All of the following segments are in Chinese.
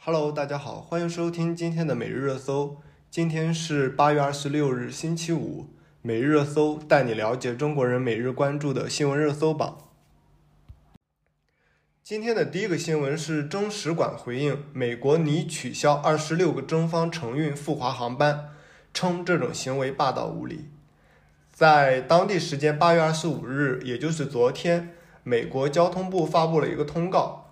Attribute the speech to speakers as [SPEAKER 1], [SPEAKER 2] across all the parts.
[SPEAKER 1] Hello，大家好，欢迎收听今天的每日热搜。今天是八月二十六日，星期五。每日热搜带你了解中国人每日关注的新闻热搜榜。今天的第一个新闻是中使馆回应美国拟取消二十六个中方承运赴华航班，称这种行为霸道无理。在当地时间八月二十五日，也就是昨天，美国交通部发布了一个通告。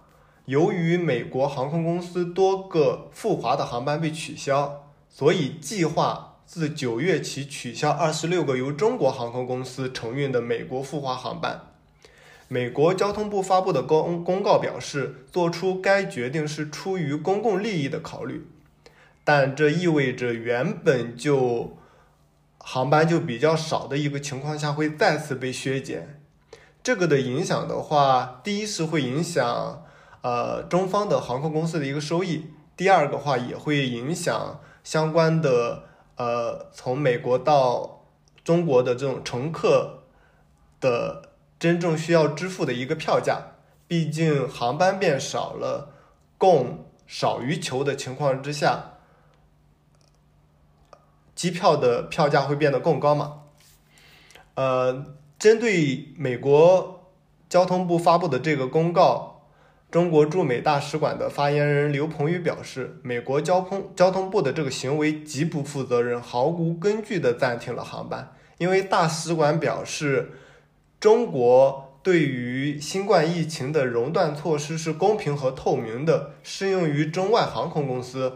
[SPEAKER 1] 由于美国航空公司多个赴华的航班被取消，所以计划自九月起取消二十六个由中国航空公司承运的美国赴华航班。美国交通部发布的公公告表示，做出该决定是出于公共利益的考虑，但这意味着原本就航班就比较少的一个情况下会再次被削减。这个的影响的话，第一是会影响。呃，中方的航空公司的一个收益。第二个话也会影响相关的呃，从美国到中国的这种乘客的真正需要支付的一个票价。毕竟航班变少了，供少于求的情况之下，机票的票价会变得更高嘛？呃，针对美国交通部发布的这个公告。中国驻美大使馆的发言人刘鹏宇表示，美国交通交通部的这个行为极不负责任，毫无根据地暂停了航班。因为大使馆表示，中国对于新冠疫情的熔断措施是公平和透明的，适用于中外航空公司。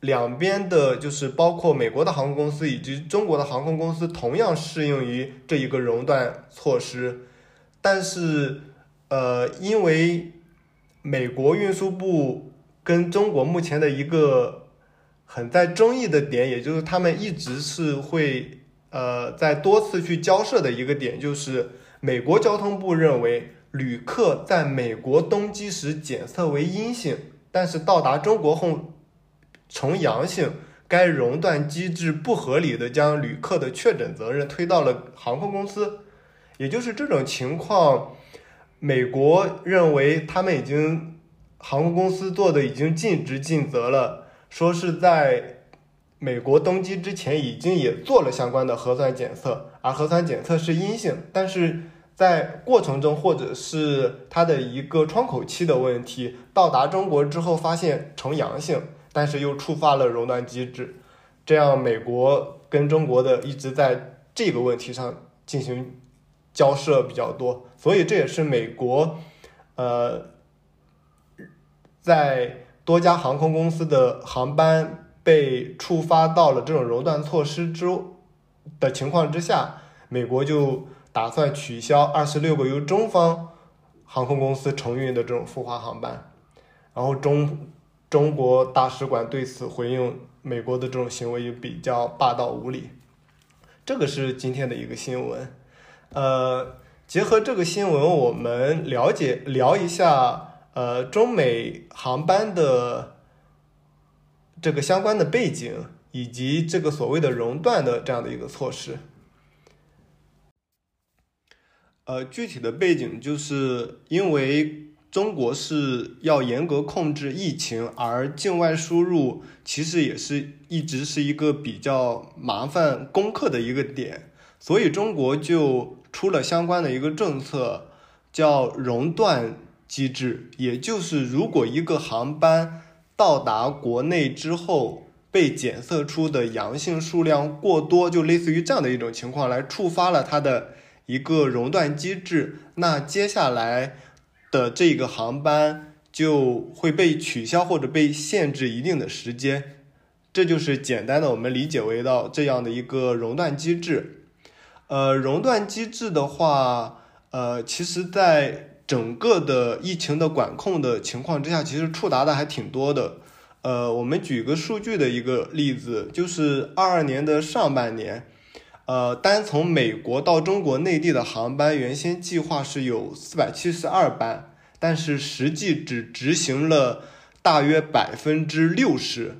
[SPEAKER 1] 两边的，就是包括美国的航空公司以及中国的航空公司，同样适用于这一个熔断措施。但是，呃，因为美国运输部跟中国目前的一个很在争议的点，也就是他们一直是会呃在多次去交涉的一个点，就是美国交通部认为旅客在美国登机时检测为阴性，但是到达中国后呈阳性，该熔断机制不合理的将旅客的确诊责任推到了航空公司，也就是这种情况。美国认为他们已经航空公司做的已经尽职尽责了，说是在美国登机之前已经也做了相关的核酸检测，而核酸检测是阴性，但是在过程中或者是它的一个窗口期的问题，到达中国之后发现呈阳性，但是又触发了熔断机制，这样美国跟中国的一直在这个问题上进行。交涉比较多，所以这也是美国，呃，在多家航空公司的航班被触发到了这种熔断措施之的情况之下，美国就打算取消二十六个由中方航空公司承运的这种赴华航班，然后中中国大使馆对此回应，美国的这种行为也比较霸道无理，这个是今天的一个新闻。呃，结合这个新闻，我们了解聊一下呃中美航班的这个相关的背景，以及这个所谓的熔断的这样的一个措施。呃，具体的背景就是因为中国是要严格控制疫情，而境外输入其实也是一直是一个比较麻烦攻克的一个点。所以中国就出了相关的一个政策，叫熔断机制，也就是如果一个航班到达国内之后被检测出的阳性数量过多，就类似于这样的一种情况，来触发了它的一个熔断机制，那接下来的这个航班就会被取消或者被限制一定的时间，这就是简单的我们理解为到这样的一个熔断机制。呃，熔断机制的话，呃，其实，在整个的疫情的管控的情况之下，其实触达的还挺多的。呃，我们举个数据的一个例子，就是二二年的上半年，呃，单从美国到中国内地的航班，原先计划是有四百七十二班，但是实际只执行了大约百分之六十，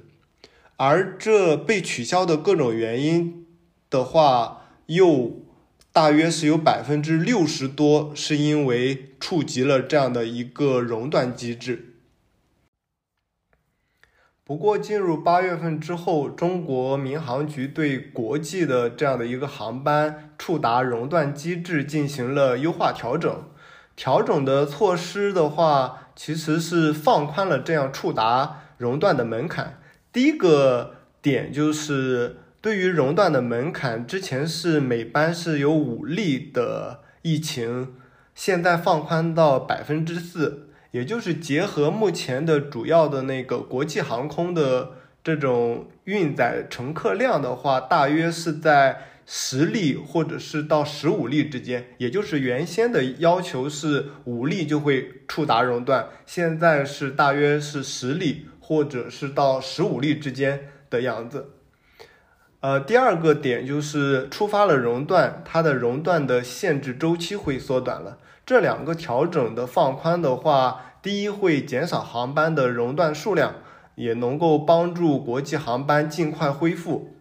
[SPEAKER 1] 而这被取消的各种原因的话。又大约是有百分之六十多是因为触及了这样的一个熔断机制。不过进入八月份之后，中国民航局对国际的这样的一个航班触达熔断机制进行了优化调整。调整的措施的话，其实是放宽了这样触达熔断的门槛。第一个点就是对于熔断的门槛，之前是每班是有五例的疫情，现在放宽到百分之四，也就是结合目前的主要的那个国际航空的这种运载乘客量的话，大约是在。十例或者是到十五例之间，也就是原先的要求是五例就会触达熔断，现在是大约是十例或者是到十五例之间的样子。呃，第二个点就是触发了熔断，它的熔断的限制周期会缩短了。这两个调整的放宽的话，第一会减少航班的熔断数量，也能够帮助国际航班尽快恢复。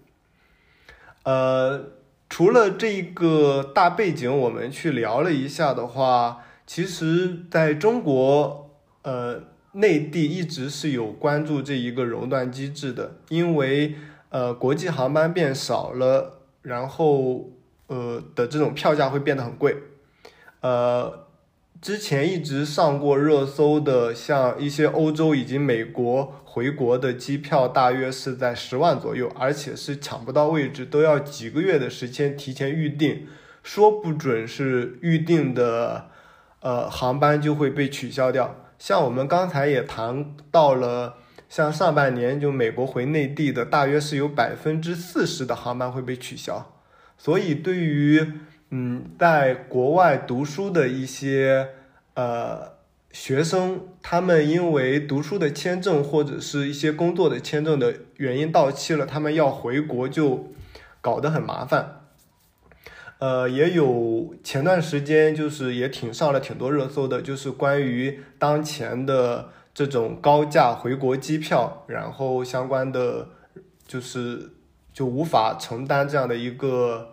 [SPEAKER 1] 呃。除了这个大背景，我们去聊了一下的话，其实在中国，呃，内地一直是有关注这一个熔断机制的，因为呃，国际航班变少了，然后呃的这种票价会变得很贵，呃。之前一直上过热搜的，像一些欧洲以及美国回国的机票，大约是在十万左右，而且是抢不到位置，都要几个月的时间提前预定，说不准是预定的，呃，航班就会被取消掉。像我们刚才也谈到了，像上半年就美国回内地的，大约是有百分之四十的航班会被取消，所以对于。嗯，在国外读书的一些呃学生，他们因为读书的签证或者是一些工作的签证的原因到期了，他们要回国就搞得很麻烦。呃，也有前段时间就是也挺上了挺多热搜的，就是关于当前的这种高价回国机票，然后相关的就是就无法承担这样的一个。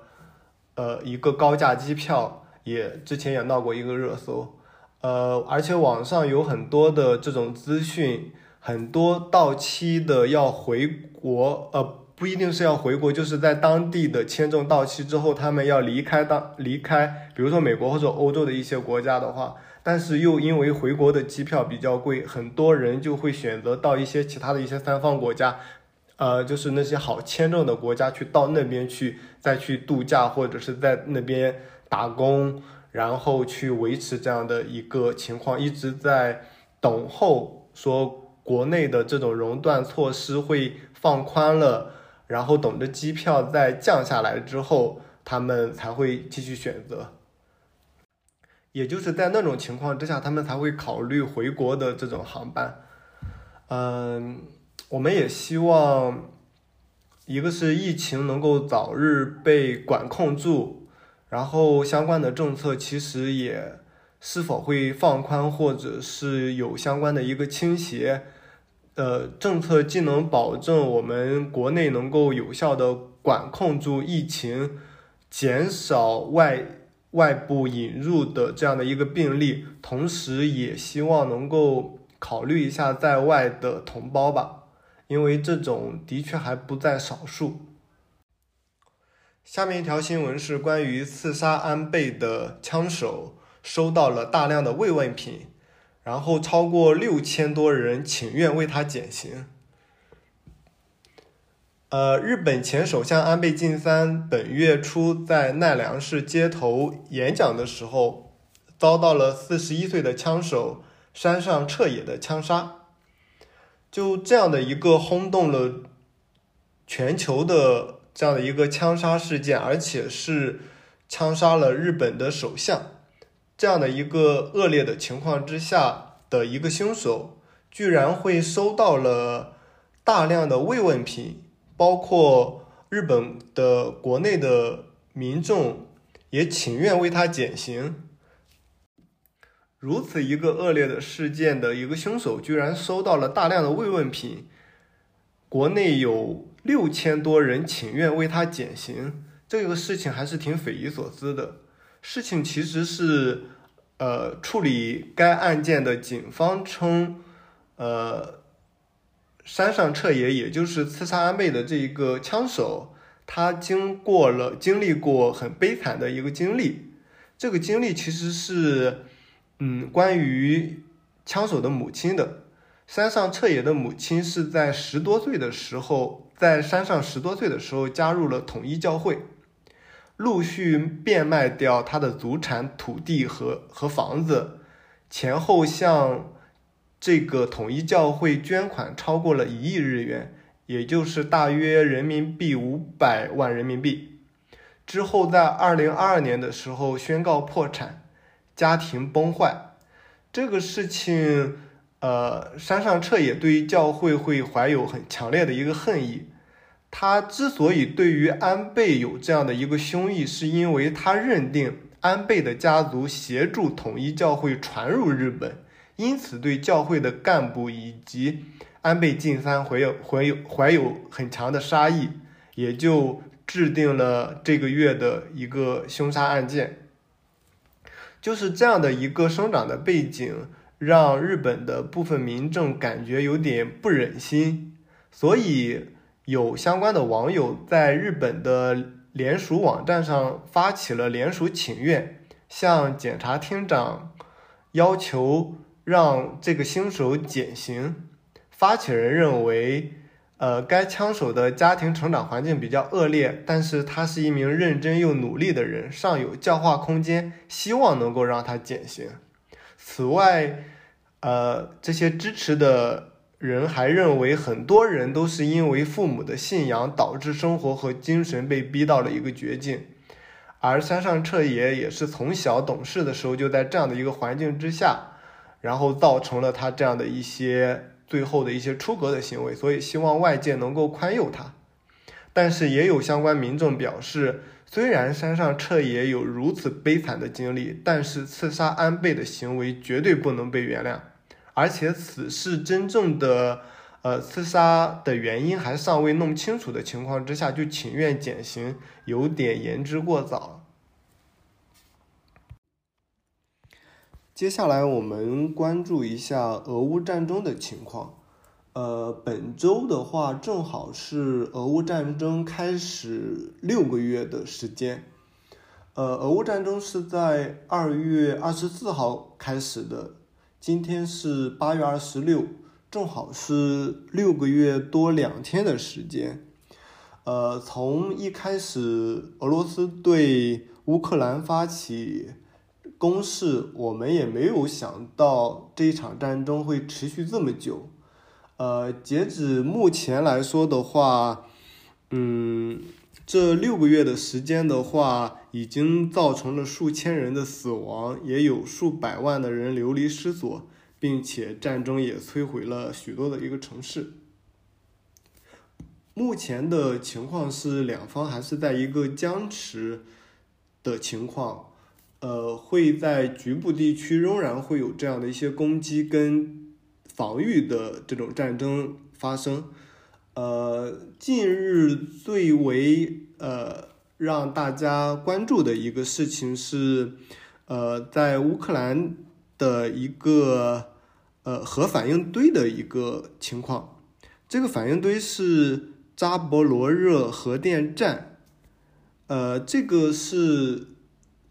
[SPEAKER 1] 呃，一个高价机票也之前也闹过一个热搜，呃，而且网上有很多的这种资讯，很多到期的要回国，呃，不一定是要回国，就是在当地的签证到期之后，他们要离开当离开，比如说美国或者欧洲的一些国家的话，但是又因为回国的机票比较贵，很多人就会选择到一些其他的一些三方国家。呃，就是那些好签证的国家，去到那边去，再去度假或者是在那边打工，然后去维持这样的一个情况，一直在等候说国内的这种熔断措施会放宽了，然后等着机票再降下来之后，他们才会继续选择。也就是在那种情况之下，他们才会考虑回国的这种航班。嗯。我们也希望，一个是疫情能够早日被管控住，然后相关的政策其实也是否会放宽，或者是有相关的一个倾斜，呃，政策既能保证我们国内能够有效的管控住疫情，减少外外部引入的这样的一个病例，同时也希望能够考虑一下在外的同胞吧。因为这种的确还不在少数。下面一条新闻是关于刺杀安倍的枪手收到了大量的慰问品，然后超过六千多人请愿为他减刑。呃，日本前首相安倍晋三本月初在奈良市街头演讲的时候，遭到了四十一岁的枪手山上彻也的枪杀。就这样的一个轰动了全球的这样的一个枪杀事件，而且是枪杀了日本的首相，这样的一个恶劣的情况之下的一个凶手，居然会收到了大量的慰问品，包括日本的国内的民众也请愿为他减刑。如此一个恶劣的事件的一个凶手，居然收到了大量的慰问品，国内有六千多人请愿为他减刑，这个事情还是挺匪夷所思的。事情其实是，呃，处理该案件的警方称，呃，山上彻也，也就是刺杀安倍的这一个枪手，他经过了经历过很悲惨的一个经历。这个经历其实是，嗯，关于枪手的母亲的。山上彻也的母亲是在十多岁的时候，在山上十多岁的时候加入了统一教会，陆续变卖掉他的祖产土地和和房子，前后向这个统一教会捐款超过了一亿日元，也就是大约人民币五百万人民币。之后在二零二二年的时候宣告破产，家庭崩坏。这个事情。呃，山上彻也对于教会会怀有很强烈的一个恨意。他之所以对于安倍有这样的一个凶意，是因为他认定安倍的家族协助统一教会传入日本，因此对教会的干部以及安倍晋三怀有怀有怀有很强的杀意，也就制定了这个月的一个凶杀案件。就是这样的一个生长的背景。让日本的部分民众感觉有点不忍心，所以有相关的网友在日本的联署网站上发起了联署请愿，向检察厅长要求让这个凶手减刑。发起人认为，呃，该枪手的家庭成长环境比较恶劣，但是他是一名认真又努力的人，尚有教化空间，希望能够让他减刑。此外，呃，这些支持的人还认为，很多人都是因为父母的信仰导致生活和精神被逼到了一个绝境，而山上彻也也是从小懂事的时候就在这样的一个环境之下，然后造成了他这样的一些最后的一些出格的行为，所以希望外界能够宽宥他。但是也有相关民众表示，虽然山上彻也有如此悲惨的经历，但是刺杀安倍的行为绝对不能被原谅。而且此事真正的，呃，刺杀的原因还尚未弄清楚的情况之下，就请愿减刑，有点言之过早。接下来我们关注一下俄乌战争的情况。呃，本周的话正好是俄乌战争开始六个月的时间。呃，俄乌战争是在二月二十四号开始的。今天是八月二十六，正好是六个月多两天的时间。呃，从一开始俄罗斯对乌克兰发起攻势，我们也没有想到这一场战争会持续这么久。呃，截止目前来说的话，嗯。这六个月的时间的话，已经造成了数千人的死亡，也有数百万的人流离失所，并且战争也摧毁了许多的一个城市。目前的情况是，两方还是在一个僵持的情况，呃，会在局部地区仍然会有这样的一些攻击跟防御的这种战争发生。呃，近日最为呃让大家关注的一个事情是，呃，在乌克兰的一个呃核反应堆的一个情况。这个反应堆是扎波罗热核电站，呃，这个是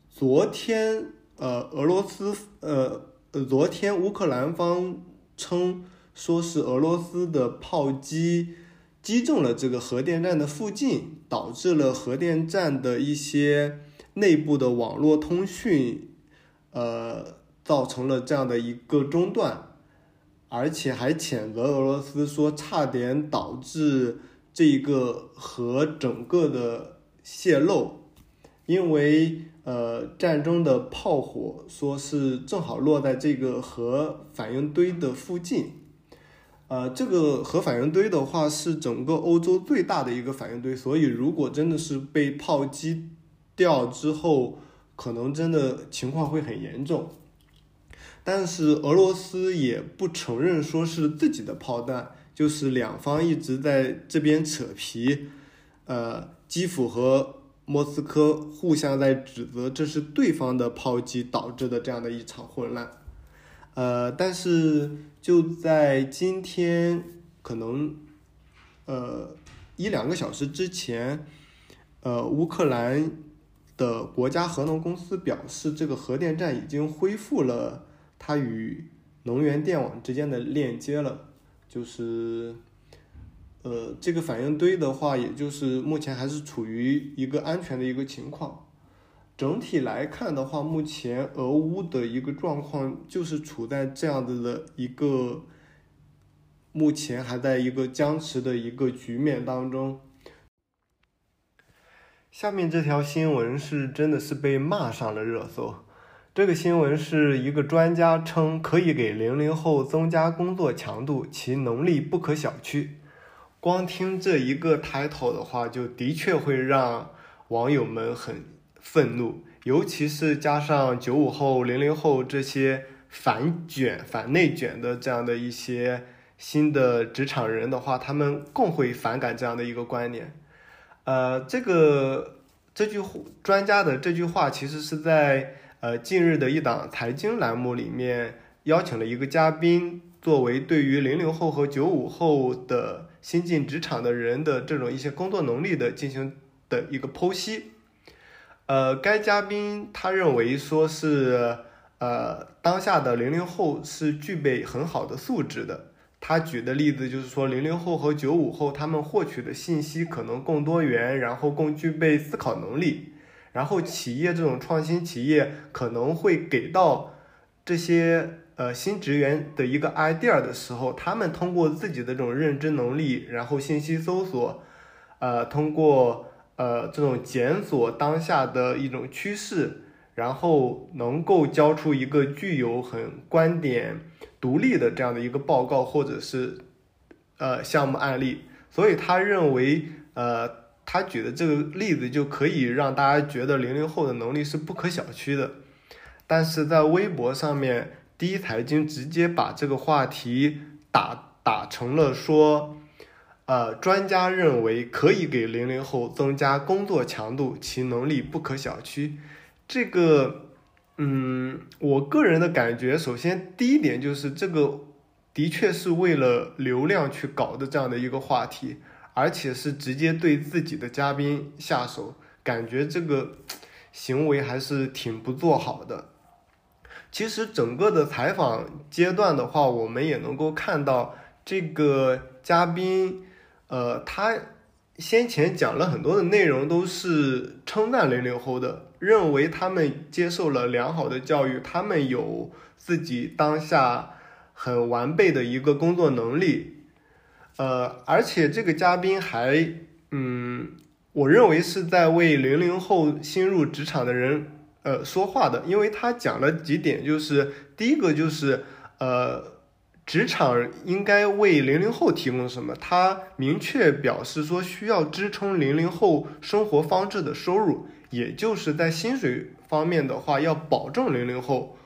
[SPEAKER 1] 昨天呃俄罗斯呃呃昨天乌克兰方称说是俄罗斯的炮击。击中了这个核电站的附近，导致了核电站的一些内部的网络通讯，呃，造成了这样的一个中断，而且还谴责俄罗斯说差点导致这一个核整个的泄漏，因为呃战争的炮火说是正好落在这个核反应堆的附近。呃，这个核反应堆的话是整个欧洲最大的一个反应堆，所以如果真的是被炮击掉之后，可能真的情况会很严重。但是俄罗斯也不承认说是自己的炮弹，就是两方一直在这边扯皮，呃，基辅和莫斯科互相在指责这是对方的炮击导致的这样的一场混乱。呃，但是就在今天可能呃一两个小时之前，呃乌克兰的国家核能公司表示，这个核电站已经恢复了它与能源电网之间的链接了，就是呃这个反应堆的话，也就是目前还是处于一个安全的一个情况。整体来看的话，目前俄乌的一个状况就是处在这样子的一个，目前还在一个僵持的一个局面当中。下面这条新闻是真的是被骂上了热搜。这个新闻是一个专家称可以给零零后增加工作强度，其能力不可小觑。光听这一个 title 的话，就的确会让网友们很。愤怒，尤其是加上九五后、零零后这些反卷、反内卷的这样的一些新的职场人的话，他们更会反感这样的一个观念。呃，这个这句话专家的这句话，其实是在呃近日的一档财经栏目里面邀请了一个嘉宾，作为对于零零后和九五后的新进职场的人的这种一些工作能力的进行的一个剖析。呃，该嘉宾他认为说是，呃，当下的零零后是具备很好的素质的。他举的例子就是说，零零后和九五后他们获取的信息可能更多元，然后更具备思考能力。然后企业这种创新企业可能会给到这些呃新职员的一个 idea 的时候，他们通过自己的这种认知能力，然后信息搜索，呃，通过。呃，这种检索当下的一种趋势，然后能够交出一个具有很观点独立的这样的一个报告，或者是呃项目案例。所以他认为，呃，他举的这个例子就可以让大家觉得零零后的能力是不可小觑的。但是在微博上面，第一财经直接把这个话题打打成了说。呃，专家认为可以给零零后增加工作强度，其能力不可小觑。这个，嗯，我个人的感觉，首先第一点就是这个的确是为了流量去搞的这样的一个话题，而且是直接对自己的嘉宾下手，感觉这个行为还是挺不做好的。其实整个的采访阶段的话，我们也能够看到这个嘉宾。呃，他先前讲了很多的内容，都是称赞零零后的，认为他们接受了良好的教育，他们有自己当下很完备的一个工作能力。呃，而且这个嘉宾还，嗯，我认为是在为零零后新入职场的人呃说话的，因为他讲了几点，就是第一个就是呃。职场应该为零零后提供什么？他明确表示说，需要支撑零零后生活方式的收入，也就是在薪水方面的话，要保证零零后。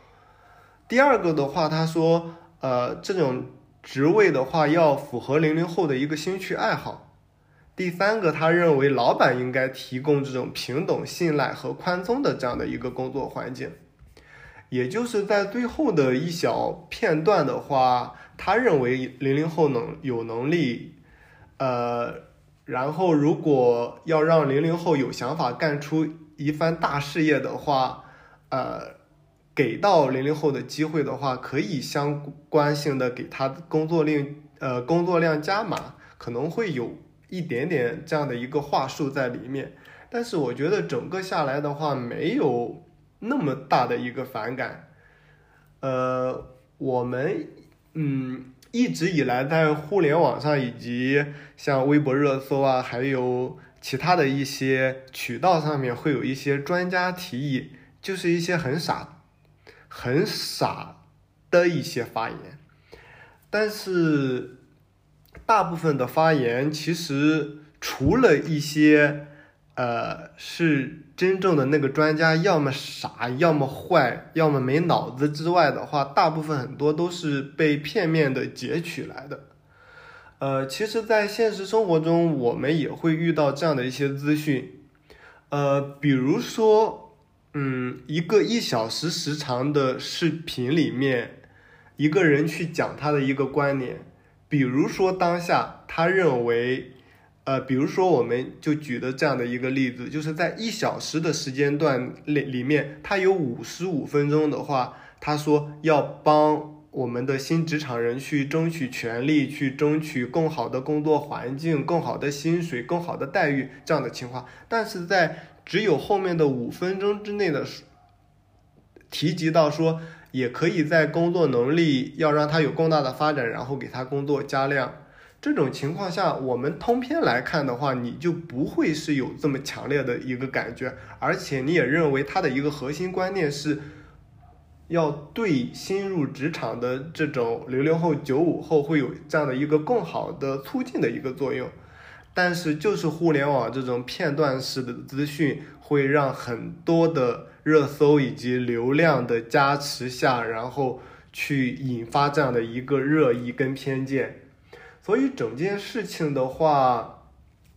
[SPEAKER 1] 第二个的话，他说，呃，这种职位的话，要符合零零后的一个兴趣爱好。第三个，他认为老板应该提供这种平等、信赖和宽松的这样的一个工作环境。也就是在最后的一小片段的话，他认为零零后能有能力，呃，然后如果要让零零后有想法干出一番大事业的话，呃，给到零零后的机会的话，可以相关性的给他工作量，呃，工作量加码，可能会有一点点这样的一个话术在里面，但是我觉得整个下来的话没有。那么大的一个反感，呃，我们嗯一直以来在互联网上以及像微博热搜啊，还有其他的一些渠道上面，会有一些专家提议，就是一些很傻、很傻的一些发言，但是大部分的发言其实除了一些。呃，是真正的那个专家，要么傻，要么坏，要么没脑子之外的话，大部分很多都是被片面的截取来的。呃，其实，在现实生活中，我们也会遇到这样的一些资讯。呃，比如说，嗯，一个一小时时长的视频里面，一个人去讲他的一个观点。比如说当下他认为，呃，比如说我们就举的这样的一个例子，就是在一小时的时间段里里面，他有五十五分钟的话，他说要帮我们的新职场人去争取权利，去争取更好的工作环境、更好的薪水、更好的待遇这样的情况，但是在只有后面的五分钟之内的提及到说。也可以在工作能力要让他有更大的发展，然后给他工作加量。这种情况下，我们通篇来看的话，你就不会是有这么强烈的一个感觉，而且你也认为它的一个核心观念是要对新入职场的这种零零后、九五后会有这样的一个更好的促进的一个作用。但是，就是互联网这种片段式的资讯，会让很多的。热搜以及流量的加持下，然后去引发这样的一个热议跟偏见，所以整件事情的话，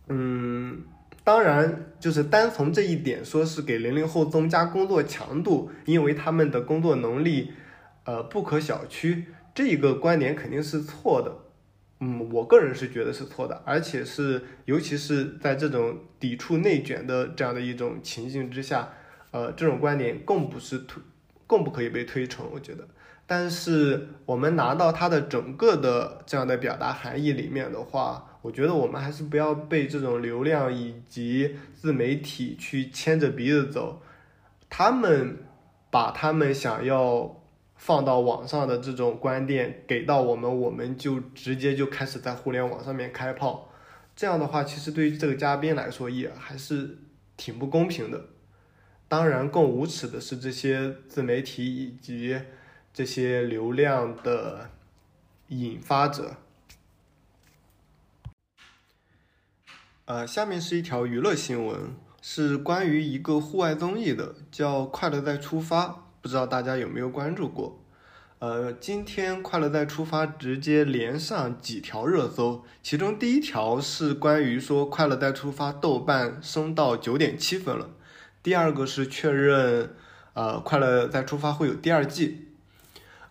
[SPEAKER 1] 嗯，当然就是单从这一点说是给零零后增加工作强度，因为他们的工作能力，呃，不可小觑，这一个观点肯定是错的，嗯，我个人是觉得是错的，而且是尤其是在这种抵触内卷的这样的一种情境之下。呃，这种观点更不是推，更不可以被推崇，我觉得。但是我们拿到它的整个的这样的表达含义里面的话，我觉得我们还是不要被这种流量以及自媒体去牵着鼻子走。他们把他们想要放到网上的这种观点给到我们，我们就直接就开始在互联网上面开炮。这样的话，其实对于这个嘉宾来说也还是挺不公平的。当然，更无耻的是这些自媒体以及这些流量的引发者。呃，下面是一条娱乐新闻，是关于一个户外综艺的，叫《快乐再出发》，不知道大家有没有关注过？呃，今天《快乐再出发》直接连上几条热搜，其中第一条是关于说《快乐再出发》豆瓣升到九点七分了。第二个是确认，呃，《快乐再出发》会有第二季，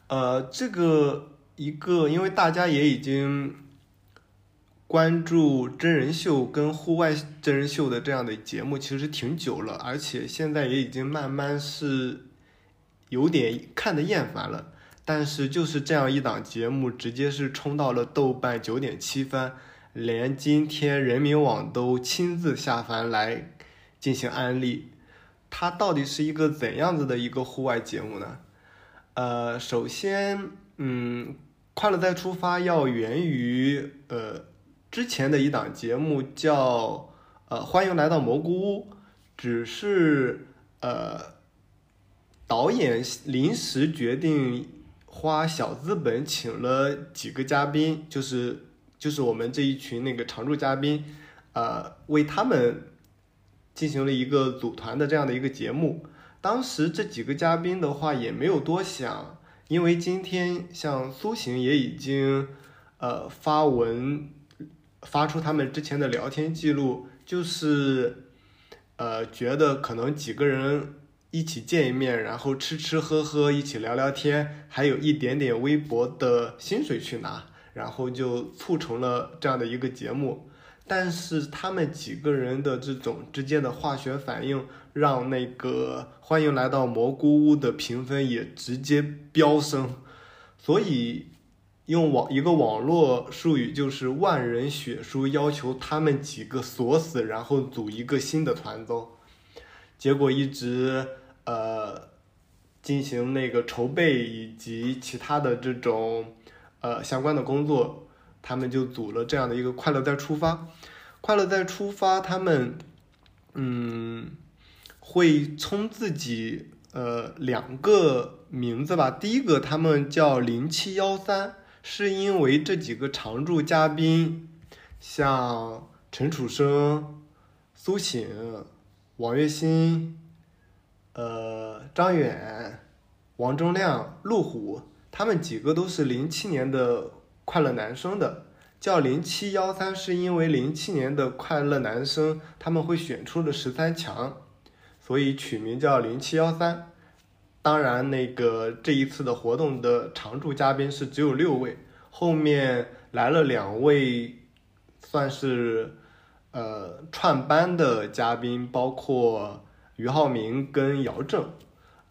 [SPEAKER 1] 呃，这个一个，因为大家也已经关注真人秀跟户外真人秀的这样的节目，其实挺久了，而且现在也已经慢慢是有点看的厌烦了。但是就是这样一档节目，直接是冲到了豆瓣九点七分，连今天人民网都亲自下凡来进行安利。它到底是一个怎样子的一个户外节目呢？呃，首先，嗯，快乐再出发要源于呃之前的一档节目叫呃欢迎来到蘑菇屋，只是呃导演临时决定花小资本请了几个嘉宾，就是就是我们这一群那个常驻嘉宾，呃为他们。进行了一个组团的这样的一个节目，当时这几个嘉宾的话也没有多想，因为今天像苏醒也已经呃发文发出他们之前的聊天记录，就是呃觉得可能几个人一起见一面，然后吃吃喝喝，一起聊聊天，还有一点点微薄的薪水去拿，然后就促成了这样的一个节目。但是他们几个人的这种之间的化学反应，让那个欢迎来到蘑菇屋的评分也直接飙升，所以用网一个网络术语就是万人血书，要求他们几个锁死，然后组一个新的团综。结果一直呃进行那个筹备以及其他的这种呃相关的工作。他们就组了这样的一个“快乐再出发”，“快乐再出发”，他们嗯会冲自己呃两个名字吧。第一个他们叫“零七幺三”，是因为这几个常驻嘉宾，像陈楚生、苏醒、王栎鑫、呃张远、王铮亮、陆虎，他们几个都是零七年的。快乐男生的叫零七幺三，是因为零七年的快乐男生他们会选出了十三强，所以取名叫零七幺三。当然，那个这一次的活动的常驻嘉宾是只有六位，后面来了两位，算是呃串班的嘉宾，包括俞灏明跟姚正，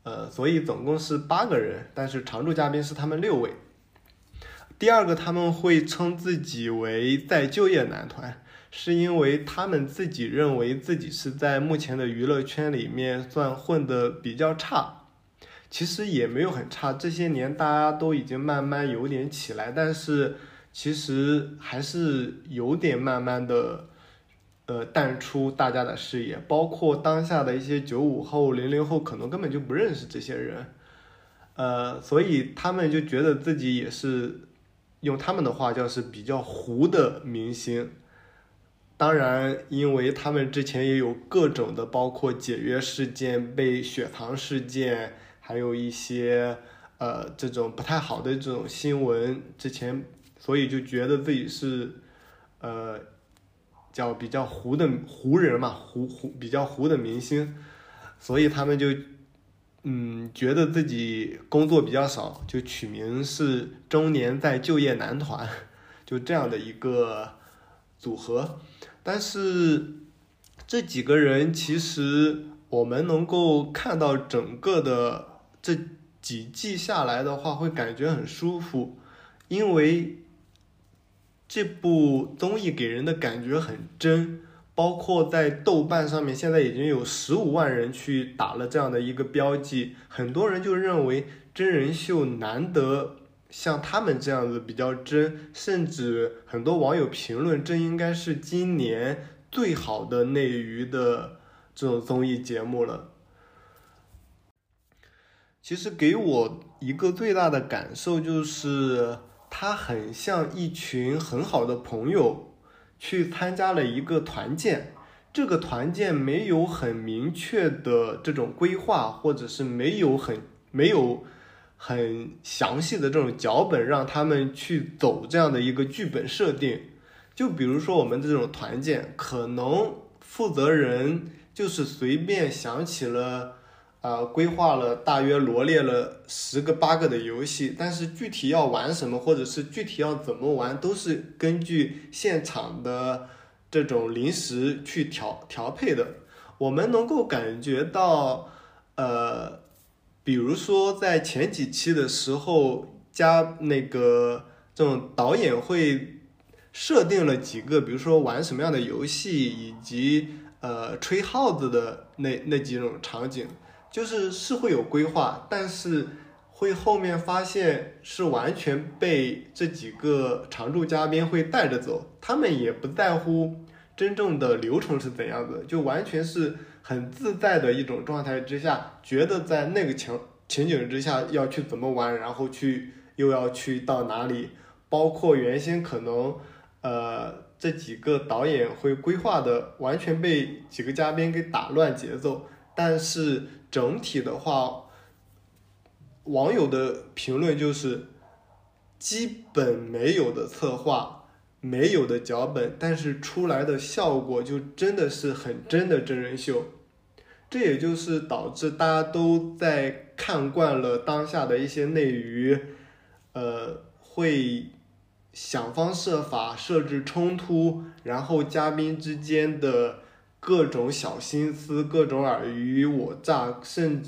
[SPEAKER 1] 呃，所以总共是八个人，但是常驻嘉宾是他们六位。第二个，他们会称自己为再就业男团，是因为他们自己认为自己是在目前的娱乐圈里面算混得比较差，其实也没有很差。这些年大家都已经慢慢有点起来，但是其实还是有点慢慢的，呃，淡出大家的视野。包括当下的一些九五后、零零后，可能根本就不认识这些人，呃，所以他们就觉得自己也是。用他们的话叫是比较糊的明星，当然，因为他们之前也有各种的，包括解约事件、被雪藏事件，还有一些呃这种不太好的这种新闻，之前所以就觉得自己是呃叫比较糊的糊人嘛，糊糊比较糊的明星，所以他们就。嗯，觉得自己工作比较少，就取名是“中年再就业男团”，就这样的一个组合。但是这几个人其实我们能够看到整个的这几季下来的话，会感觉很舒服，因为这部综艺给人的感觉很真。包括在豆瓣上面，现在已经有十五万人去打了这样的一个标记，很多人就认为真人秀难得像他们这样子比较真，甚至很多网友评论这应该是今年最好的内娱的这种综艺节目了。其实给我一个最大的感受就是，它很像一群很好的朋友。去参加了一个团建，这个团建没有很明确的这种规划，或者是没有很没有很详细的这种脚本让他们去走这样的一个剧本设定。就比如说我们这种团建，可能负责人就是随便想起了。呃，规划了大约罗列了十个八个的游戏，但是具体要玩什么，或者是具体要怎么玩，都是根据现场的这种临时去调调配的。我们能够感觉到，呃，比如说在前几期的时候，加那个这种导演会设定了几个，比如说玩什么样的游戏，以及呃吹号子的那那几种场景。就是是会有规划，但是会后面发现是完全被这几个常驻嘉宾会带着走，他们也不在乎真正的流程是怎样的，就完全是很自在的一种状态之下，觉得在那个情情景之下要去怎么玩，然后去又要去到哪里，包括原先可能呃这几个导演会规划的，完全被几个嘉宾给打乱节奏，但是。整体的话，网友的评论就是，基本没有的策划，没有的脚本，但是出来的效果就真的是很真的真人秀。这也就是导致大家都在看惯了当下的一些内娱，呃，会想方设法设置冲突，然后嘉宾之间的。各种小心思，各种尔虞我诈，甚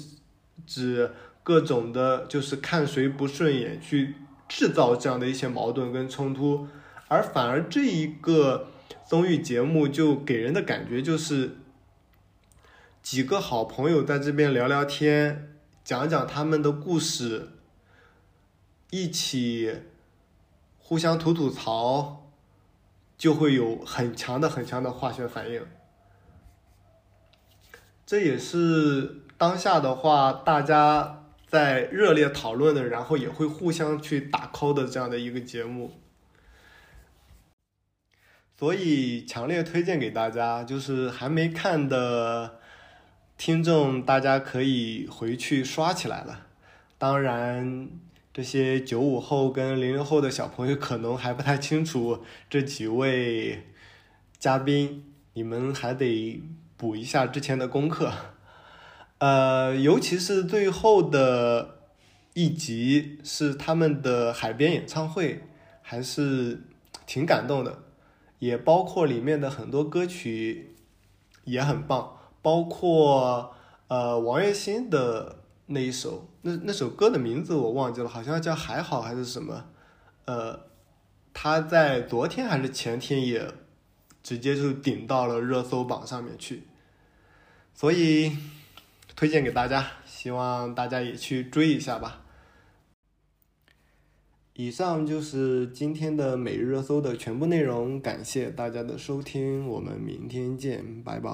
[SPEAKER 1] 至各种的，就是看谁不顺眼去制造这样的一些矛盾跟冲突，而反而这一个综艺节目就给人的感觉就是几个好朋友在这边聊聊天，讲讲他们的故事，一起互相吐吐槽，就会有很强的很强的化学反应。这也是当下的话，大家在热烈讨论的，然后也会互相去打 call 的这样的一个节目，所以强烈推荐给大家。就是还没看的听众，大家可以回去刷起来了。当然，这些九五后跟零零后的小朋友可能还不太清楚这几位嘉宾，你们还得。补一下之前的功课，呃，尤其是最后的一集是他们的海边演唱会，还是挺感动的，也包括里面的很多歌曲也很棒，包括呃王栎鑫的那一首，那那首歌的名字我忘记了，好像叫还好还是什么，呃，他在昨天还是前天也直接就顶到了热搜榜上面去，所以推荐给大家，希望大家也去追一下吧。以上就是今天的每日热搜的全部内容，感谢大家的收听，我们明天见，拜拜。